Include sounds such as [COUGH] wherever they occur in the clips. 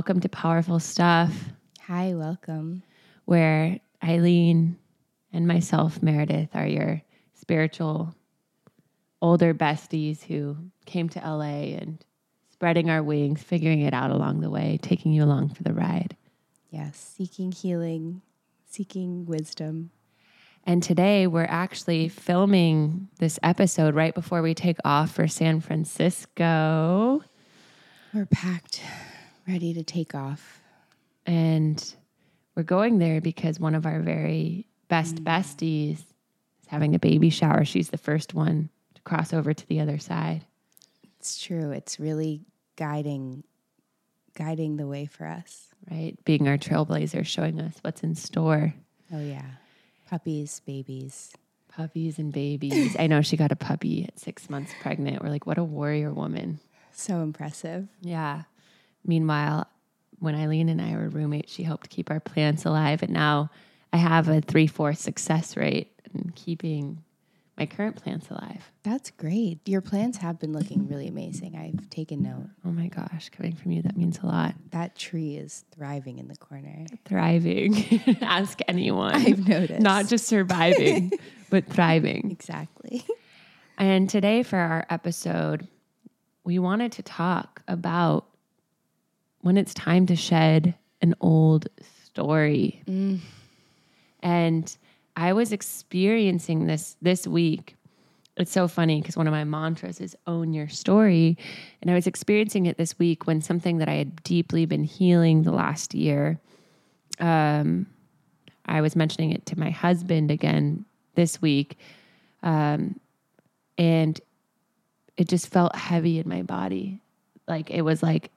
welcome to Powerful Stuff, Hi, welcome. where Eileen and myself, Meredith, are your spiritual older besties who came to LA and spreading our wings, figuring it out along the way, taking you along for the ride. Yes, seeking healing, seeking wisdom. And today we're actually filming this episode right before we take off for San Francisco. We're packed, ready to take off. And we're going there because one of our very best mm. besties is having a baby shower. She's the first one to cross over to the other side. It's true. It's really guiding guiding the way for us. right? Being our trailblazer, showing us what's in store. Oh yeah. Puppies, babies. Puppies and babies. I know she got a puppy at six months pregnant. We're like, what a warrior woman. So impressive. Yeah. Meanwhile, when Eileen and I were roommates, she helped keep our plants alive. And now I have a three fourth success rate in keeping my current plants alive. That's great. Your plants have been looking really amazing. I've taken note. Oh my gosh, coming from you, that means a lot. That tree is thriving in the corner. Thriving. [LAUGHS] Ask anyone. I've noticed. Not just surviving, [LAUGHS] but thriving. Exactly. And today, for our episode, we wanted to talk about when it's time to shed an old story. And I was experiencing this this week. It's so funny because one of my mantras is own your story. And I was experiencing it this week when something that I had deeply been healing the last year. Um, I was mentioning it to my husband again this week. Um, and it just felt heavy in my body. Like it was like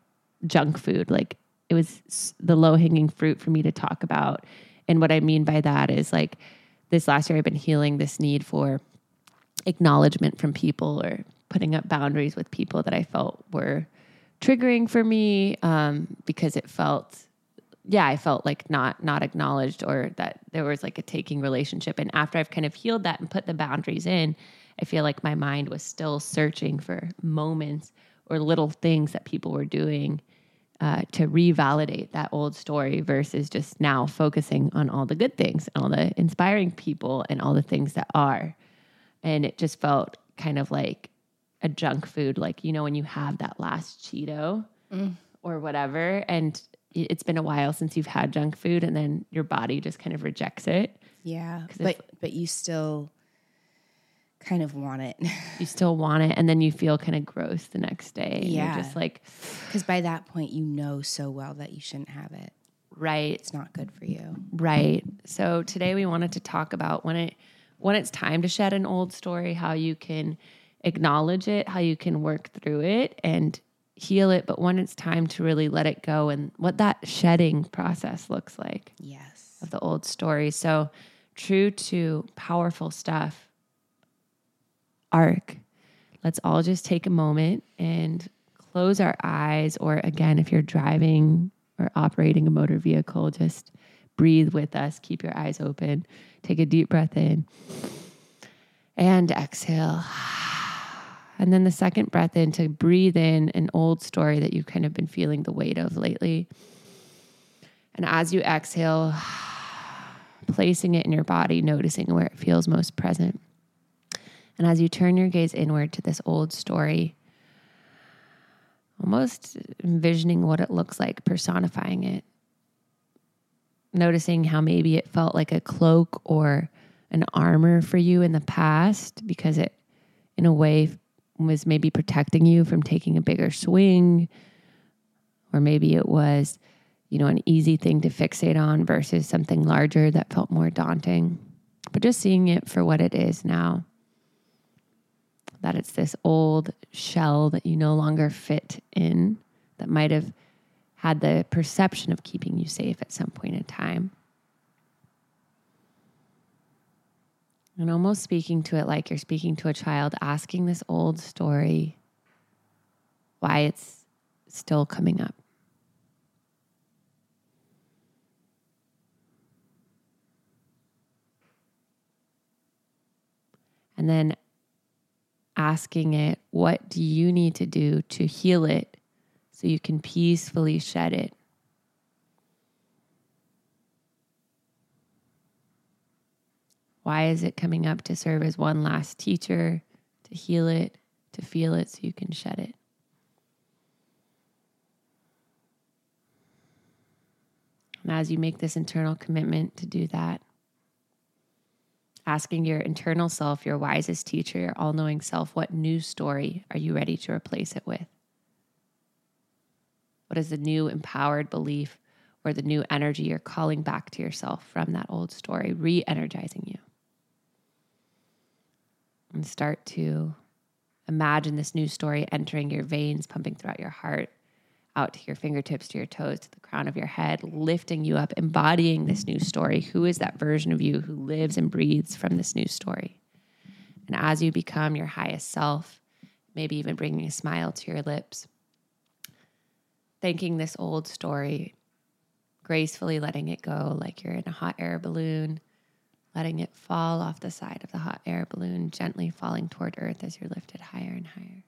junk food. Like it was the low hanging fruit for me to talk about. And what I mean by that is like this last year, I've been healing this need for acknowledgement from people or putting up boundaries with people that I felt were triggering for me um, because it felt yeah i felt like not not acknowledged or that there was like a taking relationship and after i've kind of healed that and put the boundaries in i feel like my mind was still searching for moments or little things that people were doing uh, to revalidate that old story versus just now focusing on all the good things and all the inspiring people and all the things that are and it just felt kind of like a junk food like you know when you have that last cheeto or whatever and it- it's been a while since you've had junk food and then your body just kind of rejects it Yeah. But but you still kind of want it. [LAUGHS] you still want it and then you feel kind of gross the next day Yeah. you're just like Because by that point, you know so well that you shouldn't have it. right It's not good for you. right so today we wanted to talk about when it when it's time to shed an old story how you can acknowledge it how you can work through it and heal it but when it's time to really let it go and what that shedding process looks like Yes. of the old story. So, true to powerful stuff, arc. Let's all just take a moment and close our eyes, or again, if you're driving or operating a motor vehicle, just breathe with us. Keep your eyes open. Take a deep breath in and exhale. And then the second breath in to breathe in an old story that you've kind of been feeling the weight of lately. And as you exhale, [SIGHS] placing it in your body, noticing where it feels most present. And as you turn your gaze inward to this old story, almost envisioning what it looks like, personifying it, noticing how maybe it felt like a cloak or an armor for you in the past because it, in a way, was maybe protecting you from taking a bigger swing, or maybe it was you know, an easy thing to fixate on versus something larger that felt more daunting. But just seeing it for what it is now that it's this old shell that you no longer fit in, that might have had the perception of keeping you safe at some point in time. And almost speaking to it like you're speaking to a child, asking this old story why it's still coming up. and then asking it, What do you need to do to heal it so you can peacefully shed it? Why is it coming up to serve as one last teacher, to heal it, to feel it so you can shed it? And as you make this internal commitment to do that, asking your internal self, your wisest teacher, your all knowing self, what new story are you ready to replace it with? What is the new empowered belief or the new energy you're calling back to yourself from that old story, re energizing you? And start to imagine this new story entering your veins, pumping throughout your heart, out to your fingertips, to your toes, to the crown of your head, lifting you up, embodying this new story. Who is that version of you who lives and breathes from this new story? And as you become your highest self, maybe even bringing a smile to your lips, thanking this old story, gracefully letting it go like you're in a hot air balloon, letting it fall off the side of the hot air balloon, gently falling toward earth as you're lifted higher and higher.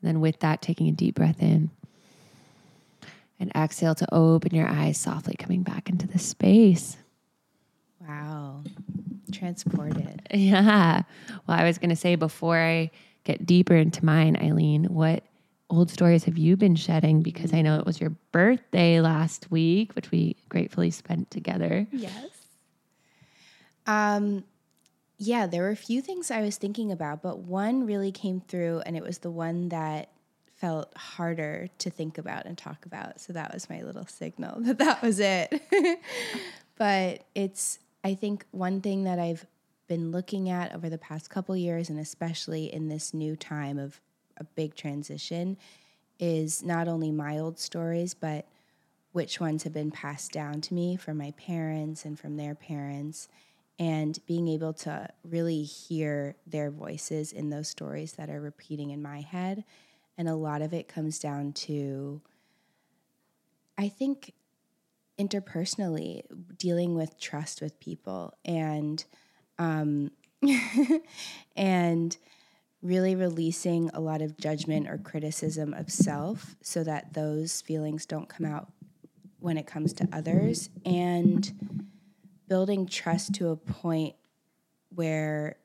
And then, with that, taking a deep breath in and exhale to open your eyes softly, coming back into the space. Wow. Transported. [LAUGHS] Yeah. Well, I was going to say before I get deeper into mine, Eileen, what old stories have you been shedding? Because I know it was your birthday last week, which we gratefully spent together. Yes. Um, yeah, there were a few things I was thinking about, but one really came through, and it was the one that felt harder to think about and talk about. So that was my little signal [LAUGHS] that that was it. [LAUGHS] but it's, I think, one thing that I've been looking at over the past couple years, and especially in this new time of a big transition, is not only my old stories, but which ones have been passed down to me from my parents and from their parents and being able to really hear their voices in those stories that are repeating in my head. And a lot of it comes down to, I think, interpersonally, dealing with trust with people and, um, [LAUGHS] and, really releasing a lot of judgment or criticism of self so that those feelings don't come out when it comes to others and building trust to a point where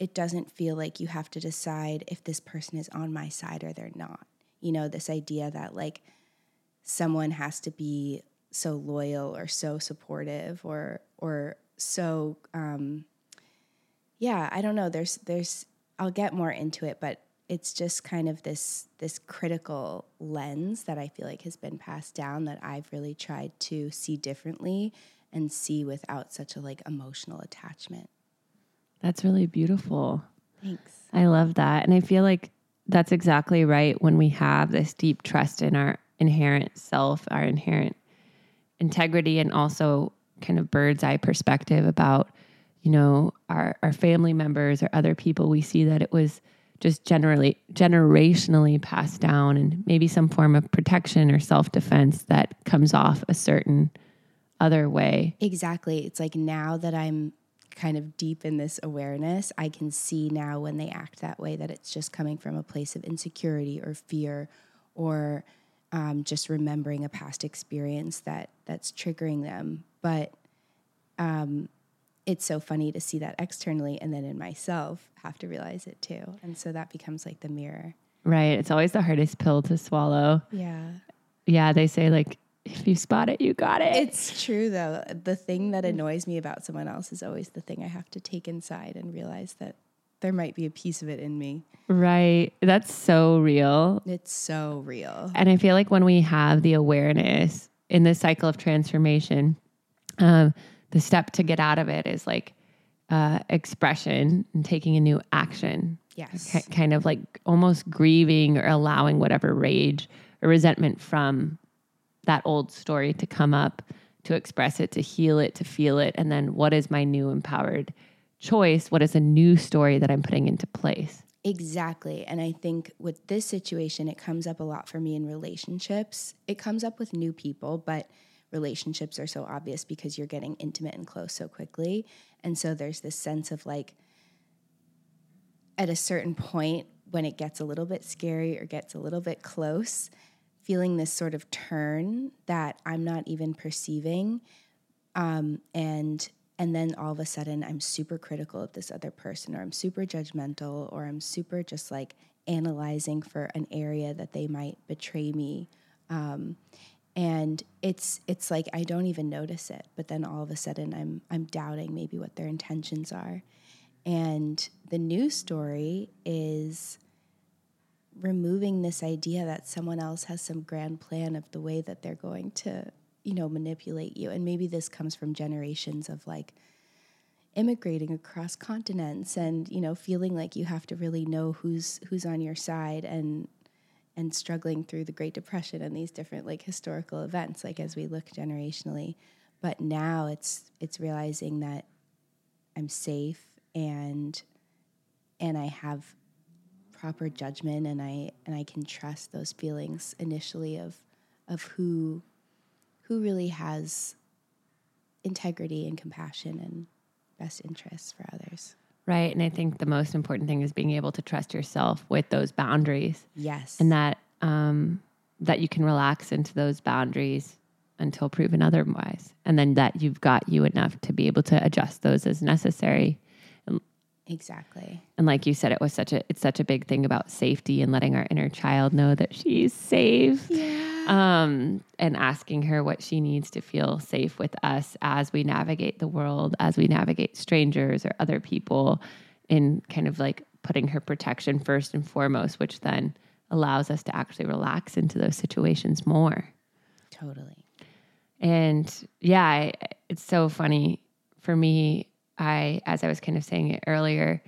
it doesn't feel like you have to decide if this person is on my side or they're not. You know, this idea that like someone has to be so loyal or so supportive or or so um yeah, I don't know. There's there's I'll get more into it, but it's just kind of this this critical lens that I feel like has been passed down that I've really tried to see differently and see without such a like emotional attachment. That's really beautiful. Thanks. I love that. And I feel like that's exactly right when we have this deep trust in our inherent self, our inherent integrity, and also kind of bird's eye perspective about, you know, our, our family members or other people. We see that it was just generally generationally passed down and maybe some form of protection or self defense that comes off a certain other way. Exactly. It's like now that I'm kind of deep in this awareness, I can see now when they act that way that it's just coming from a place of insecurity or fear or um, just remembering a past experience that that's triggering them. But um, it's so funny to see that externally and then in myself have to realize it too. And so that becomes like the mirror. Right. It's always the hardest pill to swallow. Yeah. Yeah. They say like if you spot it, you got it. It's true though. The thing that annoys me about someone else is always the thing I have to take inside and realize that there might be a piece of it in me. Right. That's so real. It's so real. And I feel like when we have the awareness in this cycle of transformation, um, the step to get out of it is like uh, expression and taking a new action. Yes. K- kind of like almost grieving or allowing whatever rage or resentment from that old story to come up, to express it, to heal it, to feel it. And then what is my new empowered choice? What is a new story that I'm putting into place? Exactly. And I think with this situation, it comes up a lot for me in relationships. It comes up with new people, but relationships are so obvious because you're getting intimate and close so quickly. And so there's this sense of like, at a certain point, when it gets a little bit scary or gets a little bit close, feeling this sort of turn that I'm not even perceiving. Um, and and then all of a sudden I'm super critical of this other person or I'm super judgmental or I'm super just like analyzing for an area that they might betray me. Um, and it's it's like I don't even notice it, but then all of a sudden I'm I'm doubting maybe what their intentions are. And the new story is removing this idea that someone else has some grand plan of the way that they're going to, you know, manipulate you. And maybe this comes from generations of like immigrating across continents and, you know, feeling like you have to really know who's who's on your side and and struggling through the Great Depression and these different like historical events, like as we look generationally. But now it's it's realizing that I'm safe and and I have proper judgment and I and I can trust those feelings initially of of who who really has integrity and compassion and best interests for others. Right. And I think the most important thing is being able to trust yourself with those boundaries. Yes. And that um, that you can relax into those boundaries until proven otherwise. And then that you've got you enough to be able to adjust those as necessary Exactly. And like you said, it was such a it's such a big thing about safety and letting our inner child know that she's safe. Yeah. Um, and asking her what she needs to feel safe with us as we navigate the world, as we navigate strangers or other people, in kind of like putting her protection first and foremost, which then allows us to actually relax into those situations more. Totally. And yeah, I, it's so funny for me I, as I was kind of saying it earlier,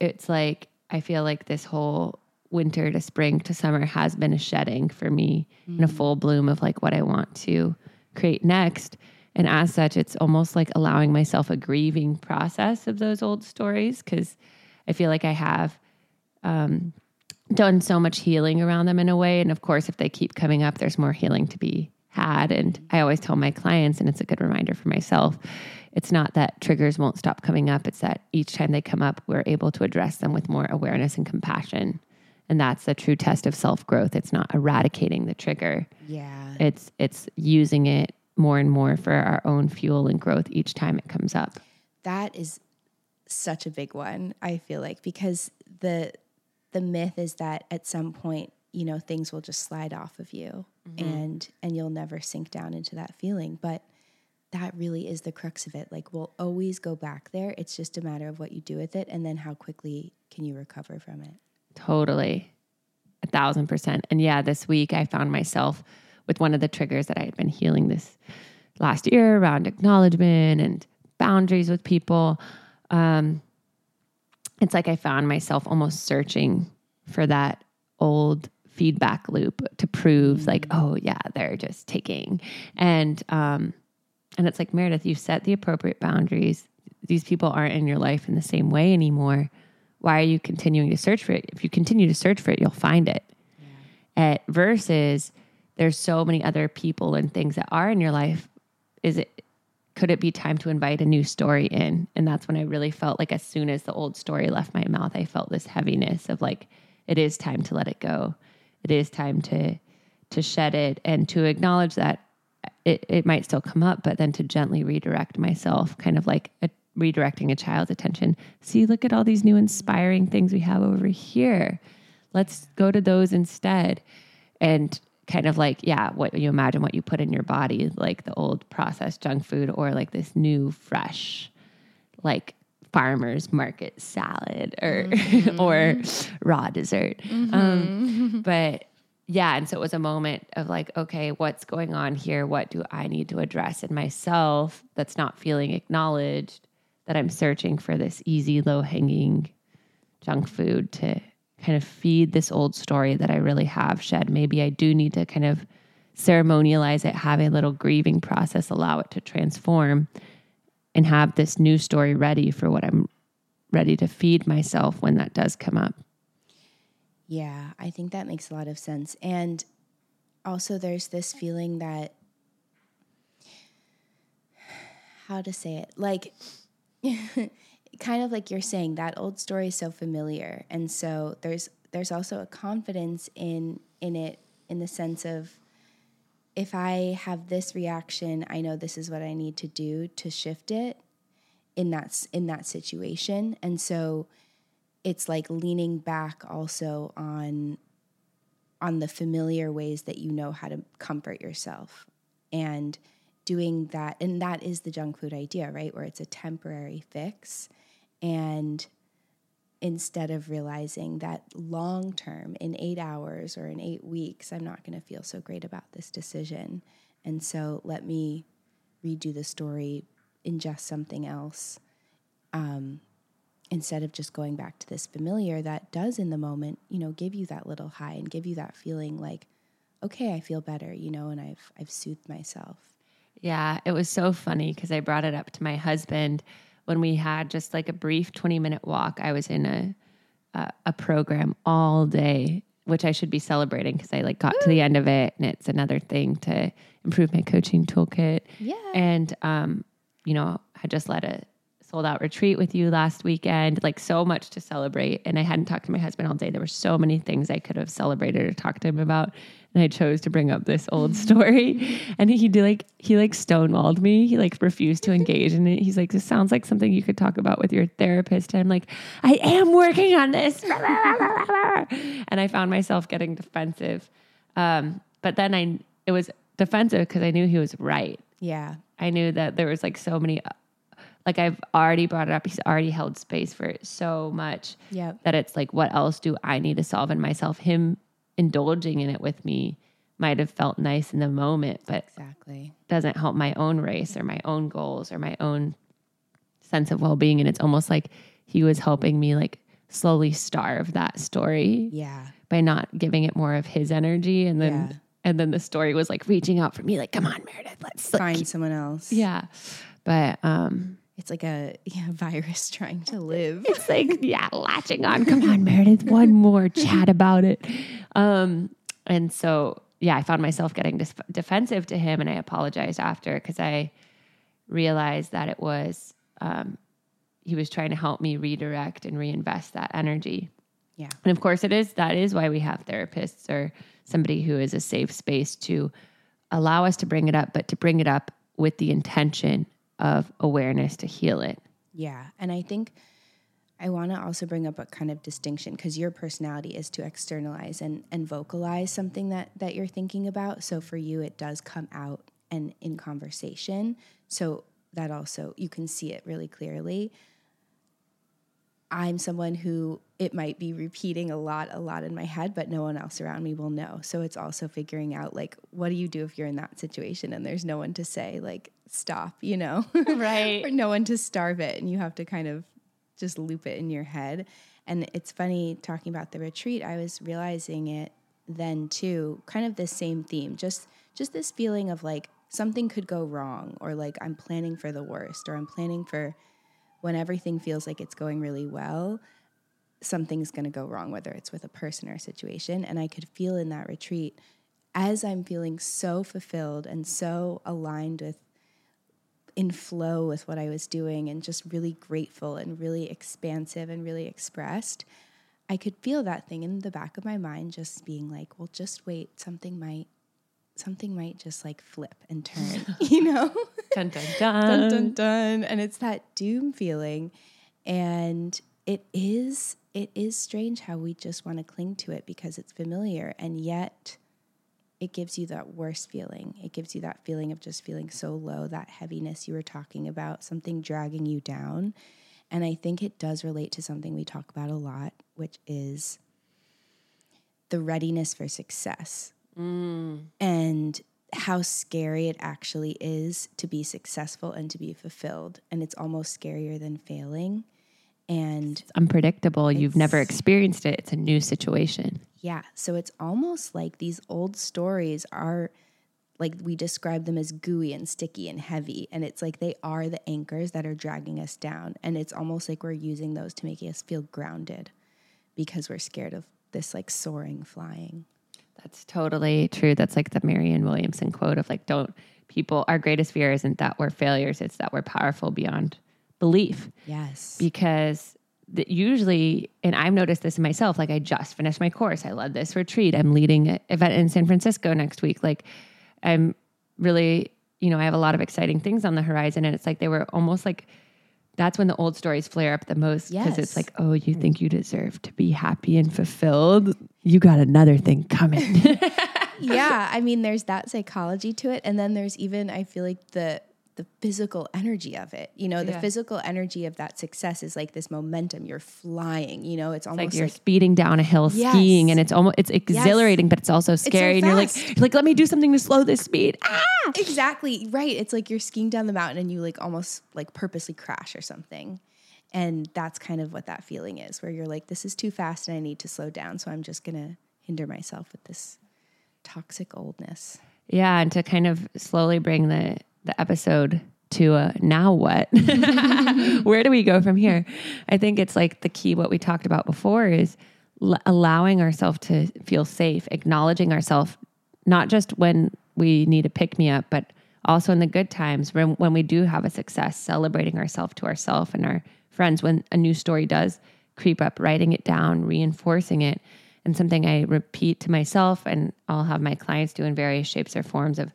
it's like I feel like this whole winter to spring to summer has been a shedding for me mm. in a full bloom of like what I want to create next. And as such, it's almost like allowing myself a grieving process of those old stories because I feel like I have um, done so much healing around them in a way. And of course, if they keep coming up, there's more healing to be had. And I always tell my clients, and it's a good reminder for myself it's not that triggers won't stop coming up, it's that each time they come up, we're able to address them with more awareness and compassion. And that's the true test of self growth. It's not eradicating the trigger. Yeah. It's it's using it more and more for our own fuel and growth each time it comes up. That is such a big one, I feel like, because the the myth is that at some point, you know, things will just slide off of you mm-hmm. and and you'll never sink down into that feeling. But that really is the crux of it. Like we'll always go back there. It's just a matter of what you do with it and then how quickly can you recover from it. Totally. A thousand percent. And yeah, this week I found myself with one of the triggers that I had been healing this last year around acknowledgement and boundaries with people. Um, it's like I found myself almost searching for that old feedback loop to prove mm-hmm. like, mm. oh yeah, they're just taking. And um, and it's like, Meredith, you set the appropriate boundaries. These people aren't in your life in the same way anymore. Why are you continuing to search for it? If you continue to search for it, you'll find it. Yeah. At versus there's so many other people and things that are in your life. Is it could it be time to invite a new story in? And that's when I really felt like as soon as the old story left my mouth, I felt this heaviness of like, it is time to let it go. It is time to to shed it and to acknowledge that it, it might still come up, but then to gently redirect myself, kind of like a, redirecting a child's attention. See, look at all these new inspiring things we have over here. Let's go to those instead. And kind of like, yeah, what you imagine what you put in your body, like the old processed junk food or like this new, fresh, like farmer's market salad or [LAUGHS] mm-hmm. or raw dessert. Mm-hmm. Um, but yeah. And so it was a moment of like, okay, what's going on here? What do I need to address in myself that's not feeling acknowledged? That I'm searching for this easy, low hanging junk food to kind of feed this old story that I really have shed. Maybe I do need to kind of ceremonialize it, have a little grieving process, allow it to transform, and have this new story ready for what I'm ready to feed myself when that does come up. Yeah, I think that makes a lot of sense. And also, there's this feeling that, how to say it, like, [LAUGHS] kind of like you're saying, that old story is so familiar. And so there's, there's also a confidence in, in it in the sense of, if I have this reaction, I know this is what I need to do to shift it. in that in that situation and so it's like leaning back also on on the familiar ways that you know how to comfort yourself and doing that and that is the junk food idea right? Where it's a temporary fix and instead of realizing that long term in 8 hours or in 8 weeks I'm not going to feel so great about this decision. And so let me redo the story ingest something else um, instead of just going back to this familiar that does in the moment you know give you that little high and give you that feeling like okay i feel better you know and i've i've soothed myself. Yeah it was so funny because i brought it up to my husband. When we had just like a brief 20 minute walk i was in a a, a program all day which i should be celebrating because i like got to the end of it and it's another thing to improve my coaching toolkit. Yeah. And um you know I just let a sold out retreat with you last weekend, like so much to celebrate. And I hadn't talked to my husband all day. There were so many things I could have celebrated or talked to him about. And I chose to bring up this old story. [LAUGHS] And he did like he like stonewalled me. He like refused to [LAUGHS] engage in it. He's like, this sounds like something you could talk about with your therapist. And I'm like, I am working on this. [LAUGHS] and I found myself getting defensive. Um, but then I it was defensive because I knew he was right. yeah I knew that there was like so many like I've already brought it up. He's already held space for so much Yep. that it's like, what else do I need to solve in myself? Him indulging in it with me might have felt nice in the moment, but exactly doesn't help my own race or my own goals or my own sense of well being. And it's almost like he was helping me like slowly starve that story yeah by not giving it more of his energy. And then Yeah. and then the story was like reaching out for me, like, come on, Meredith, let's like, find someone else yeah. But um it's like a [LAUGHS] yeah, virus trying to live. it's like yeah latching on. Come on [LAUGHS] meredith one more chat about it. Um and so yeah i found myself getting dis- defensive to him and i apologized after because i realized that it was um he was trying to help me redirect and reinvest that energy. Yeah. And of course it is that is why we have therapists or somebody who is a safe space to allow us to bring it up but to bring it up with the intention of awareness to heal it Yeah. And I think I want to also bring up a kind of distinction because your personality is to externalize and, and vocalize something that, that you're thinking about. So for you, it does come out and in conversation. So that also, you can see it really clearly. I'm someone who it might be repeating a lot, a lot in my head, but no one else around me will know. So it's also figuring out like, what do you do if you're in that situation and there's no one to say, like, stop, you know? [LAUGHS] Right. or no one to starve it. And you have to kind of just loop it in your head. And it's funny talking about the retreat, I was realizing it then too, kind of the same theme, just just this feeling of like something could go wrong or like I'm planning for the worst or I'm planning for when everything feels like it's going really well, something's going to go wrong, whether it's with a person or a situation. And I could feel in that retreat as I'm feeling so fulfilled and so aligned with, in flow with what I was doing and just really grateful and really expansive and really expressed. I could feel that thing in the back of my mind just being like, well, just wait, something might. Something might just like flip and turn, [LAUGHS] you know? Dun, dun, dun dun dun. and it's that doom feeling. And it is it is strange how we just want to cling to it because it's familiar. And yet it gives you that worst feeling. It gives you that feeling of just feeling so low that heaviness you were talking about something dragging you down. And i think it does relate to something we talk about a lot which is the readiness for success. Mm. And how scary it actually is to be successful and to be fulfilled. And it's almost scarier than failing. And it's unpredictable. You've never experienced it. It's a new situation. yeah, so it's almost like these old stories are like we describe them as gooey and sticky and heavy. And it's like they are the anchors that are dragging us down. And it's almost like we're using those to make us feel grounded because we're scared of this like soaring flying. That's totally true. That's like the Marianne Williamson quote of like, don't people, our greatest fear isn't that we're failures, it's that we're powerful beyond belief. Yes. Because the, usually, and I've noticed this in myself, like I just finished my course, I led this retreat, I'm leading an event in San Francisco next week. Like, I'm really, you know, I have a lot of exciting things on the horizon. And it's like they were almost like that's when the old stories flare up the most because Yes. it's like, oh, you think you deserve to be happy and fulfilled? You got another thing coming. [LAUGHS] yeah, I mean, there's that psychology to it, and then there's even I feel like the the physical energy of it. You know, the Yeah. physical energy of that success is like this momentum. You're flying. You know, it's like almost like you're like, speeding down a hill Yes. skiing and it's almost it's exhilarating, but it's also scary. and you're like, you're like, let me do something to slow this speed. Ah! exactly right. It's like you're skiing down the mountain and you like almost like purposely crash or something. And that's kind of what that feeling is, where you're like, this is too fast and I need to slow down. So I'm just gonna hinder myself with this toxic oldness. Yeah, and to kind of slowly bring the the episode to a now what? [LAUGHS] Where do we go from here? I think it's like the key what we talked about before is l- allowing ourselves to feel safe, acknowledging ourselves not just when we need a pick me up, but also in the good times when when we do have a success, celebrating ourselves to ourselves and our friends when a new story does creep up, writing it down, reinforcing it. And something I repeat to myself and I'll have my clients do in various shapes or forms of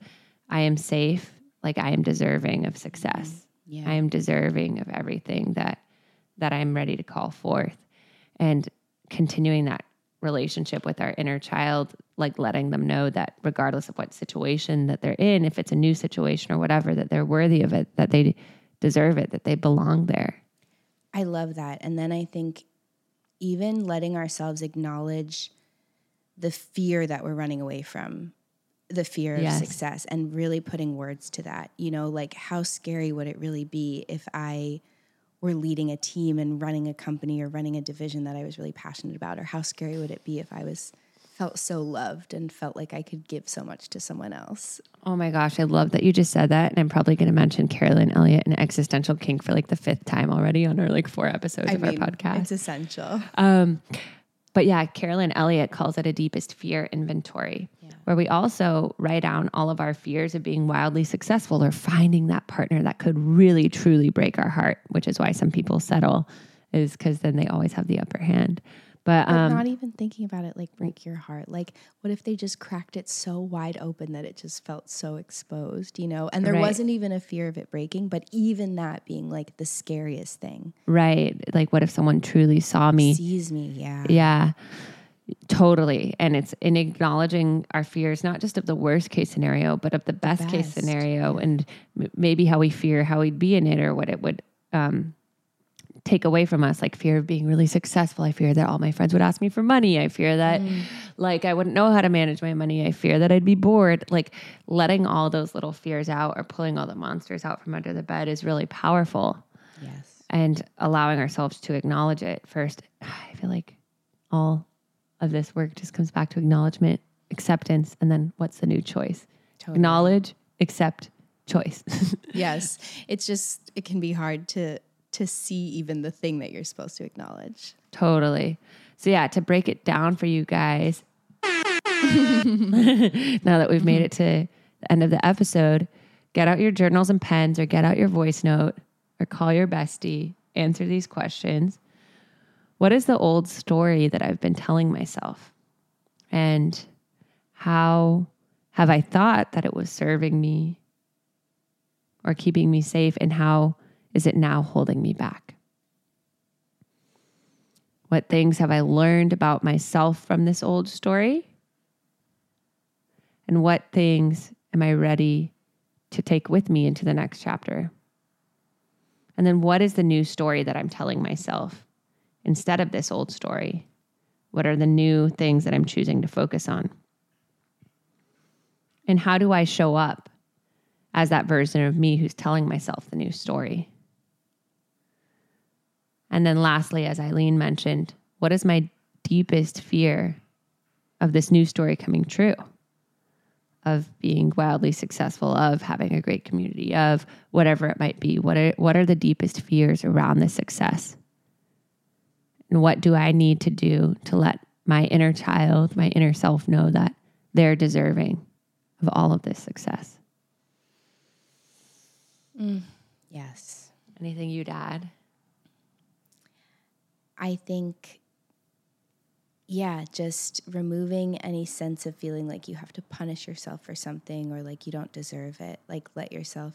I am safe, like I am deserving of success. Yeah. I am deserving of everything that that I'm ready to call forth. And continuing that relationship with our inner child, like letting them know that regardless of what situation that they're in, if it's a new situation or whatever, that they're worthy of it, that they deserve it, that they belong there. I love that. And then I think even letting ourselves acknowledge the fear that we're running away from, the fear Yes. of success, and really putting words to that. You know, like how scary would it really be if I were leading a team and running a company or running a division that I was really passionate about? Or how scary would it be if I was felt so loved and felt like I could give so much to someone else? Oh my gosh, I love that you just said that. And I'm probably going to mention Carolyn Elliott and existential kink for like the fifth time already on our like four episodes of our podcast. it's essential. Um, but yeah, Carolyn Elliott calls it a deepest fear inventory, where we also write down all of our fears of being wildly successful or finding that partner that could really truly break our heart, which is why some people settle, is because then they always have the upper hand. But But um, not even thinking about it like break your heart. Like, what if they just cracked it so wide open that it just felt so exposed, you know? And there Right. wasn't even a fear of it breaking, but even that being like the scariest thing. right, like what if someone truly saw me? Sees me, yeah. Yeah, totally. And it's in acknowledging our fears, not just of the worst case scenario, but of the best, case best, scenario and m- maybe how we fear how we'd be in it or what it would um, take away from us. Like fear of being really successful. I fear that all my friends would ask me for money. I fear that like I wouldn't know how to manage my money. I fear that I'd be bored. Like letting all those little fears out or pulling all the monsters out from under the bed is really powerful Yes. and allowing ourselves to acknowledge it first. [SIGHS] I feel like all of this work just comes back to acknowledgement, acceptance, and then what's the new choice? Totally. Acknowledge, accept, choice. [LAUGHS] Yes. It's just, it can be hard to to see even the thing that you're supposed to acknowledge. totally. So, yeah, to break it down for you guys, [LAUGHS] now that we've made it to the end of the episode, get out your journals and pens or get out your voice note or call your bestie, answer these questions. What is the old story that I've been telling myself? And how have I thought that it was serving me or keeping me safe? And how is it now holding me back? What things have I learned about myself from this old story? And what things am I ready to take with me into the next chapter? And then what is the new story that I'm telling myself instead of this old story? What are the new things that I'm choosing to focus on? And how do I show up as that version of me who's telling myself the new story? And then lastly, as Eileen mentioned, what is my deepest fear of this new story coming true? Of being wildly successful, of having a great community, of whatever it might be. What are what are the deepest fears around this success? And what do I need to do to let my inner child, my inner self know that they're deserving of all of this success? Mm. Yes. Anything you'd add? I think, yeah, just removing any sense of feeling like you have to punish yourself for something or like you don't deserve it. Like let yourself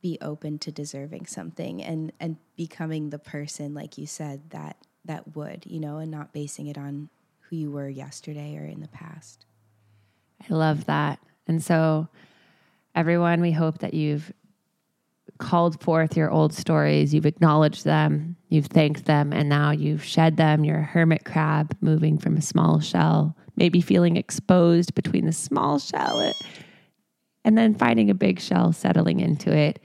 be open to deserving something and and becoming the person like you said that that would you know and not basing it on who you were yesterday or in the past I love that. And so, everyone, we hope that you've called forth your old stories, you've acknowledged them, you've thanked them, and now you've shed them. You're a hermit crab moving from a small shell, maybe feeling exposed between the small shell and then finding a big shell, settling into it,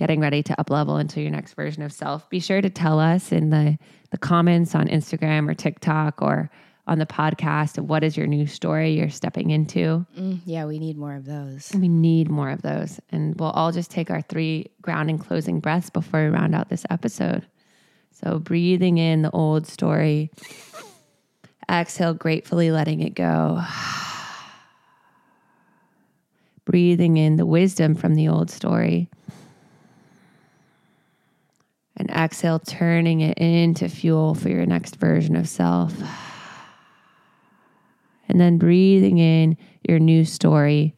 getting ready to up level into your next version of self. Be sure to tell us in the, the comments on Instagram or TikTok or on the podcast of what is your new story you're stepping into. mm, yeah we need more of those We need more of those. And we'll all just take our three grounding closing breaths before we round out this episode. So, breathing in the old story, exhale, gratefully letting it go. [SIGHS] breathing in the wisdom from the old story. And exhale, turning it into fuel for your next version of self. And then breathing in your new story,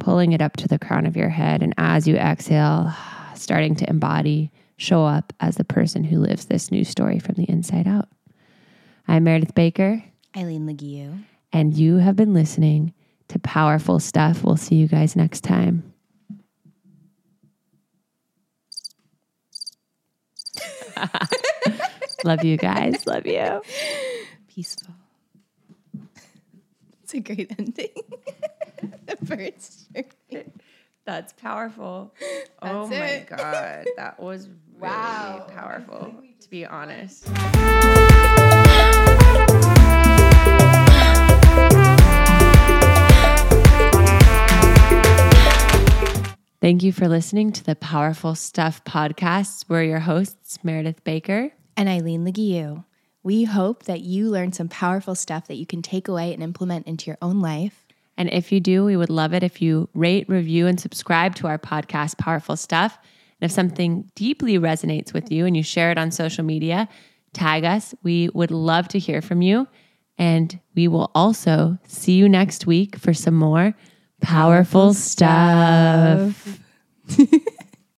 pulling it up to the crown of your head. And as you exhale, starting to embody, show up as the person who lives this new story from the inside out. I'm Meredith Baker, eileen leguiu and you have been listening to Powerful Stuff. We'll see you guys next time. [LAUGHS] Love you guys. Love you. peaceful it's a great ending [LAUGHS] the birds. That's powerful. oh That's my it. god, that was really Wow. powerful. To be honest. Thank you for listening to the Powerful Stuff podcast. We're your hosts, Meredith Baker. and Eileen Leguiu. We hope that you learned some powerful stuff that you can take away and implement into your own life. And if you do, we would love it if you rate, review, and subscribe to our podcast, Powerful Stuff. And if something deeply resonates with you and you share it on social media, tag us. We would love to hear from you. And we will also see you next week for some more powerful, stuff. [LAUGHS]